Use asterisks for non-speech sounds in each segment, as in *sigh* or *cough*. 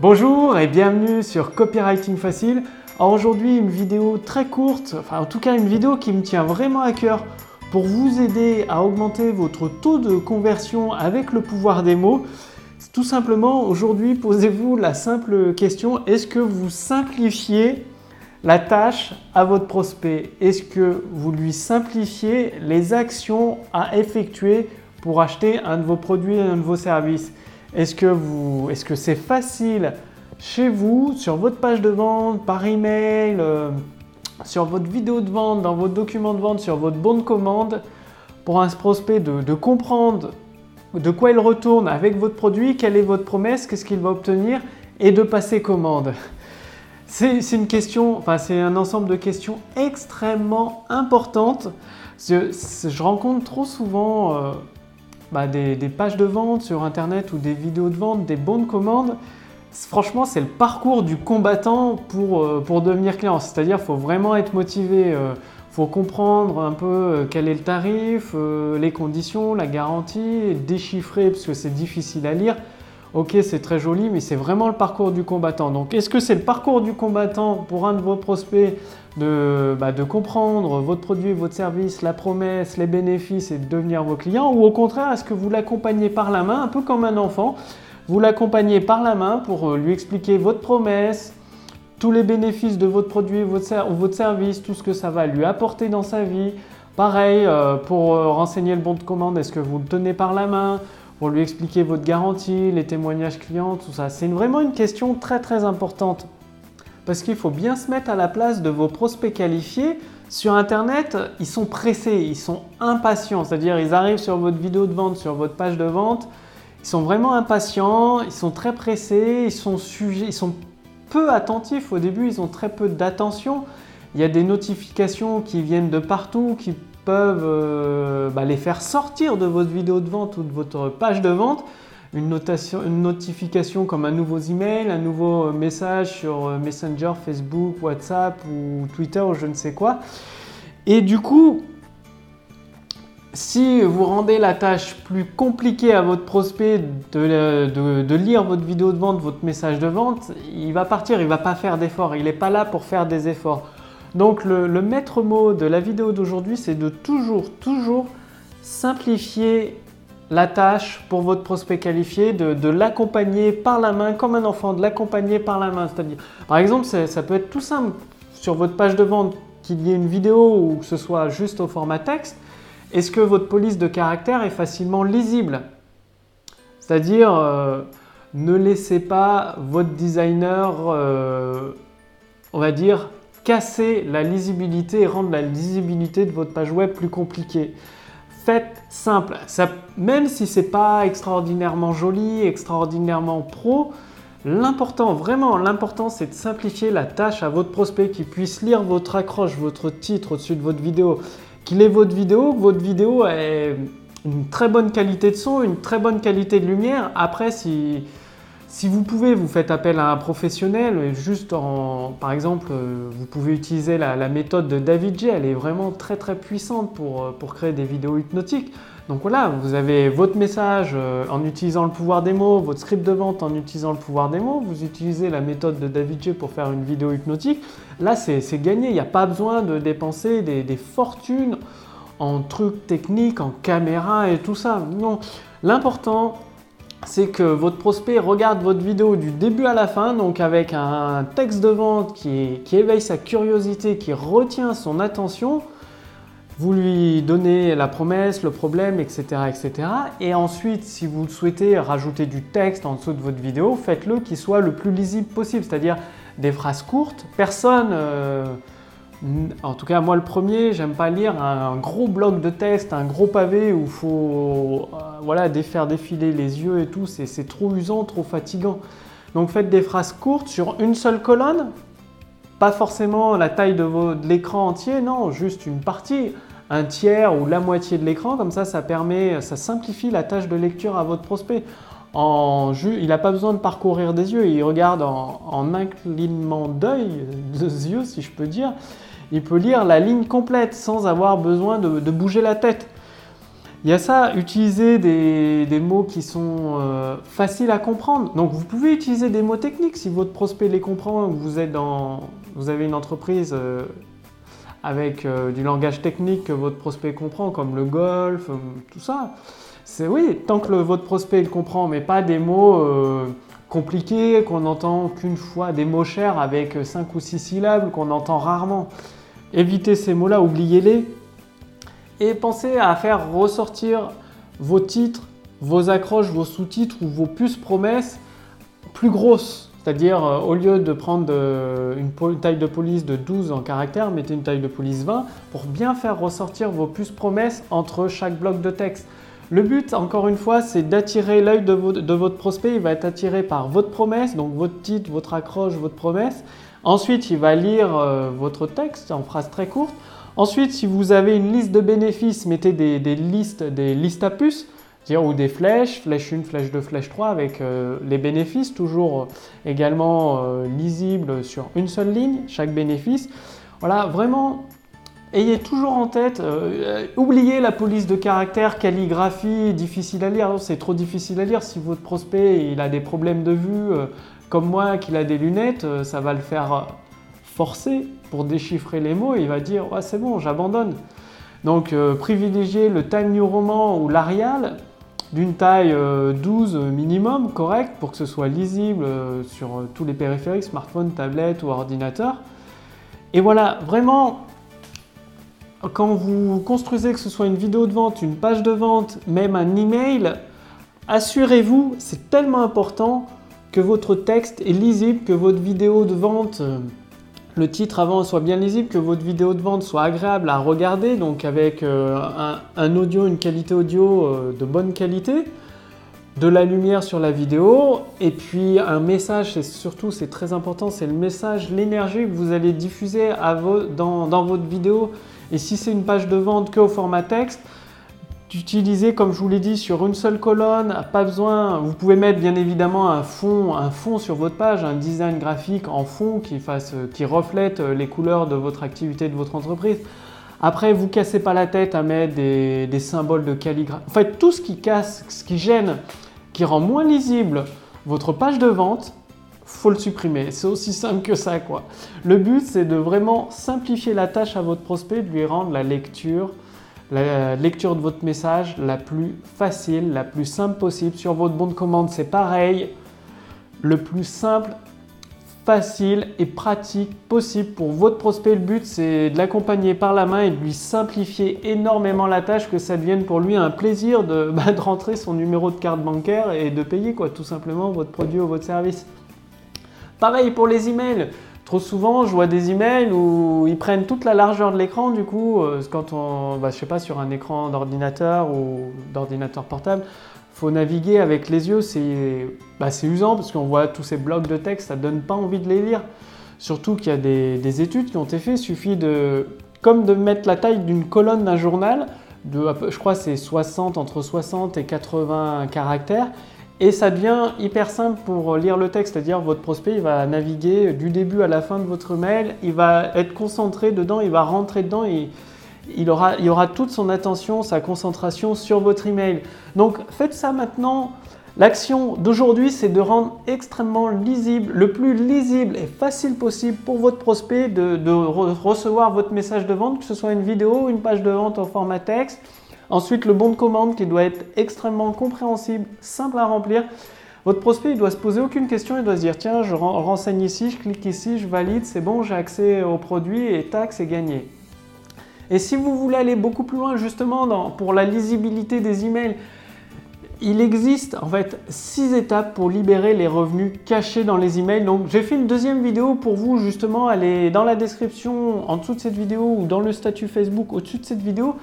Bonjour et bienvenue sur Copywriting Facile. Aujourd'hui une vidéo très courte, enfin en tout cas une vidéo qui me tient vraiment à cœur pour vous aider à augmenter votre taux de conversion avec le pouvoir des mots. Tout simplement aujourd'hui posez-vous la simple question, est-ce que vous simplifiez la tâche à votre prospect? Est-ce que vous lui simplifiez les actions à effectuer pour acheter un de vos produits, un de vos services? Est-ce que c'est -ce c'est facile chez vous, sur votre page de vente, par email, euh, sur votre vidéo de vente, dans votre document de vente, sur votre bon de commande, pour un prospect de comprendre de quoi il retourne avec votre produit, quelle est votre promesse, qu'est-ce qu'il va obtenir et de passer commande? C'est une question, enfin c'est un ensemble de questions extrêmement importantes. Je, rencontre trop souvent euh, bah, des, pages de vente sur internet ou des vidéos de vente, des bons de commande. Franchement, c'est le parcours du combattant pour, euh, pour devenir client. C'est-à-dire, qu'il faut vraiment être motivé. Il euh, faut comprendre un peu quel est le tarif, les conditions, la garantie, déchiffrer parce que c'est difficile à lire. Ok, c'est très joli, mais c'est vraiment le parcours du combattant. Donc, est-ce que c'est le parcours du combattant pour un de vos prospects de, bah, de, comprendre votre produit, votre service, la promesse, les bénéfices et de devenir vos clients? Ou au contraire, est-ce que vous l'accompagnez par la main, un peu comme un enfant Vous l'accompagnez par la main pour euh, lui expliquer votre promesse, tous les bénéfices de votre produit votre, votre service, tout ce que ça va lui apporter dans sa vie? Pareil, euh, pour euh, renseigner le bon de commande, est-ce que vous le tenez par la main? Pour lui expliquer votre garantie, les témoignages clients, tout ça. C'est vraiment une question très très importante parce qu'il faut bien se mettre à la place de vos prospects qualifiés. Sur Internet, ils sont pressés, ils sont impatients, c'est-à-dire ils arrivent sur votre vidéo de vente, sur votre page de vente, ils sont vraiment impatients, ils sont très pressés, ils sont, sujets, ils sont peu attentifs. Au début, ils ont très peu d'attention. Il y a des notifications qui viennent de partout, qui euh, bah, les faire sortir de votre vidéo de vente ou de votre page de vente. Une, notation, une notification comme un nouveau email, un nouveau euh, message sur euh, Messenger, Facebook, WhatsApp ou Twitter ou je ne sais quoi. Et du coup, si vous rendez la tâche plus compliquée à votre prospect de, de, lire votre vidéo de vente, votre message de vente, il va partir, il va pas faire d'efforts, il n'est pas là pour faire des efforts. Donc le, maître mot de la vidéo d'aujourd'hui, c'est de toujours, toujours simplifier la tâche pour votre prospect qualifié, de, l'accompagner par la main comme un enfant, de l'accompagner par la main. Par exemple, ça peut être tout simple sur votre page de vente qu'il y ait une vidéo ou que ce soit juste au format texte. Est-ce que votre police de caractère est facilement lisible? C'est-à-dire, euh, ne laissez pas votre designer, euh, on va dire, casser la lisibilité et rendre la lisibilité de votre page web plus compliquée. Faites simple, même si c'est pas extraordinairement joli, extraordinairement pro, l'important, vraiment l'important, c'est de simplifier la tâche à votre prospect qui puisse lire votre accroche, votre titre au-dessus de votre vidéo, qu'il ait votre vidéo, que votre vidéo ait une très bonne qualité de son, une très bonne qualité de lumière. Après, si si vous pouvez, vous faites appel à un professionnel, juste en, par exemple, euh, vous pouvez utiliser la, méthode de David J, elle est vraiment très très puissante pour, euh, pour créer des vidéos hypnotiques. Donc voilà, vous avez votre message euh, en utilisant le pouvoir des mots, votre script de vente en utilisant le pouvoir des mots, vous utilisez la méthode de David J pour faire une vidéo hypnotique. Là, c'est gagné, il n'y a pas besoin de dépenser des, des fortunes en trucs techniques, en caméra et tout ça. Non, l'important, c'est que votre prospect regarde votre vidéo du début à la fin, donc avec un texte de vente qui, éveille sa curiosité, qui retient son attention. Vous lui donnez la promesse, le problème, etc. etc. Et ensuite, si vous souhaitez rajouter du texte en dessous de votre vidéo, faites-le qu'il soit le plus lisible possible, c'est-à-dire des phrases courtes. Personne... Euh, en tout cas, moi le premier, j'aime pas lire un gros bloc de texte, un gros pavé où il faut euh, voilà, faire défiler les yeux et tout, c'est trop usant, trop fatigant. Donc faites des phrases courtes sur une seule colonne, pas forcément la taille de, l'écran entier, non, juste une partie, un tiers ou la moitié de l'écran, comme ça, ça permet, ça simplifie la tâche de lecture à votre prospect. Il n'a pas besoin de parcourir des yeux, il regarde en, en inclinement d'œil, de yeux si je peux dire, il peut lire la ligne complète sans avoir besoin de, bouger la tête. Il y a ça, utiliser des, mots qui sont euh, faciles à comprendre. Donc vous pouvez utiliser des mots techniques si votre prospect les comprend, vous, êtes dans, vous avez une entreprise euh, avec euh, du langage technique que votre prospect comprend, comme le golf, tout ça. C'est oui, tant que votre prospect le comprend, mais pas des mots compliqués qu'on entend qu'une fois, des mots chers avec 5 ou 6 syllabes qu'on entend rarement. Évitez ces mots-là, oubliez-les et pensez à faire ressortir vos titres, vos accroches, vos sous-titres ou vos puces promesses plus grosses. C'est-à-dire, euh, au lieu de prendre euh, une taille de police de 12 en caractères, mettez une taille de police 20 pour bien faire ressortir vos puces promesses entre chaque bloc de texte. Le but, encore une fois, c'est d'attirer l'œil de, votre prospect. Il va être attiré par votre promesse, donc votre titre, votre accroche, votre promesse. Ensuite, il va lire euh, votre texte en phrase très courte. Ensuite, si vous avez une liste de bénéfices, mettez des, listes, des listes à puces, ou des flèches, flèche 1, flèche 2, flèche 3 avec euh, les bénéfices, toujours euh, également euh, lisibles sur une seule ligne, chaque bénéfice. Voilà, vraiment, ayez toujours en tête, oubliez la police de caractère, calligraphie, difficile à lire, c'est trop difficile à lire. Si votre prospect il a des problèmes de vue, comme moi, qu'il a des lunettes, ça va le faire forcer pour déchiffrer les mots, il va dire ouais, c'est bon, j'abandonne. Donc euh, privilégiez le Time New Roman ou l'Arial d'une taille 12 euh, minimum, correct, pour que ce soit lisible euh, sur tous les périphériques, smartphone, tablette ou ordinateur. Et voilà, vraiment, quand vous construisez que ce soit une vidéo de vente, une page de vente, même un email, assurez-vous, c'est tellement important que votre texte est lisible, que votre vidéo de vente le titre avant soit bien lisible, que votre vidéo de vente soit agréable à regarder, donc avec euh, un, audio, une qualité audio euh, de bonne qualité, de la lumière sur la vidéo, et puis un message, c'est surtout c'est très important, c'est le message, l'énergie que vous allez diffuser dans, votre vidéo. Et si c'est une page de vente que au format texte, d'utiliser, comme je vous l'ai dit, sur une seule colonne, pas besoin, vous pouvez mettre bien évidemment un fond, un fond sur votre page, un design graphique en fond qui, fasse, qui reflète les couleurs de votre activité, de votre entreprise. Après, vous cassez pas la tête à mettre des, des symboles de calligraphie. En fait, tout ce qui casse, ce qui gêne, qui rend moins lisible votre page de vente, faut le supprimer. C'est aussi simple que ça, quoi. Le but, c'est de vraiment simplifier la tâche à votre prospect, de lui rendre la lecture la lecture de votre message la plus facile, la plus simple possible. Sur votre bon de commande, c'est pareil. Le plus simple, facile et pratique possible pour votre prospect. Le but, c'est de l'accompagner par la main et de lui simplifier énormément la tâche, que ça devienne pour lui un plaisir de, *laughs* bah, rentrer son numéro de carte bancaire et de payer quoi, tout simplement votre produit ou votre service. Pareil pour les emails. Trop souvent, je vois des emails où ils prennent toute la largeur de l'écran. Du coup, euh, quand on, je sur un écran d'ordinateur ou d'ordinateur portable, faut naviguer avec les yeux. C'est bah, usant parce qu'on voit tous ces blocs de texte, ça donne pas envie de les lire. Surtout qu'il y a des, études qui ont été faites. Il suffit de, comme de mettre la taille d'une colonne d'un journal, je crois c'est 60 entre 60 et 80 caractères et ça devient hyper simple pour lire le texte, c'est-à-dire votre prospect va naviguer du début à la fin de votre mail, il va être concentré dedans, il va rentrer dedans et il aura, toute son attention, sa concentration sur votre email. Donc faites ça maintenant. L'action d'aujourd'hui, c'est de rendre extrêmement lisible, le plus lisible et facile possible pour votre prospect de, de recevoir votre message de vente, que ce soit une vidéo, une page de vente en format texte, Ensuite, le bon de commande qui doit être extrêmement compréhensible, simple à remplir. Votre prospect, il doit se poser aucune question, il doit se dire tiens, je renseigne ici, je clique ici, je valide, c'est bon, j'ai accès au produit et tac, c'est gagné. Et si vous voulez aller beaucoup plus loin justement pour la lisibilité des emails, il existe en fait six étapes pour libérer les revenus cachés dans les emails. Donc j'ai fait une deuxième vidéo pour vous justement, elle est dans la description en dessous de cette vidéo ou dans le statut Facebook au-dessus de cette vidéo.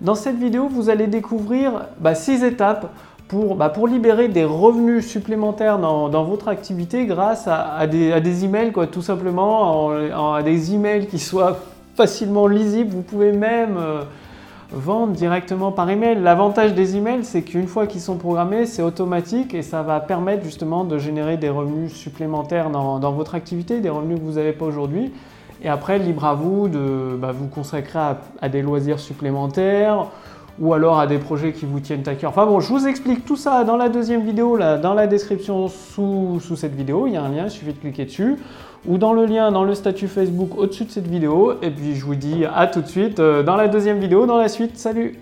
Dans cette vidéo, vous allez découvrir bah, six étapes pour, bah, pour, libérer des revenus supplémentaires dans, votre activité grâce à, des, à, des, emails, quoi, tout simplement, à des emails qui soient facilement lisibles. Vous pouvez même euh, vendre directement par email. L'avantage des emails, c'est qu'une fois qu'ils sont programmés, c'est automatique et ça va permettre justement de générer des revenus supplémentaires dans, dans votre activité, des revenus que vous n'avez pas aujourd'hui. Et après, libre à vous de bah, vous consacrer à, des loisirs supplémentaires ou alors à des projets qui vous tiennent à cœur. Enfin bon, je vous explique tout ça dans la deuxième vidéo, là, dans la description sous, sous cette vidéo. Il y a un lien, il suffit de cliquer dessus. Ou dans le lien, dans le statut Facebook au-dessus de cette vidéo. Et puis je vous dis à tout de suite euh, dans la deuxième vidéo, dans la suite. Salut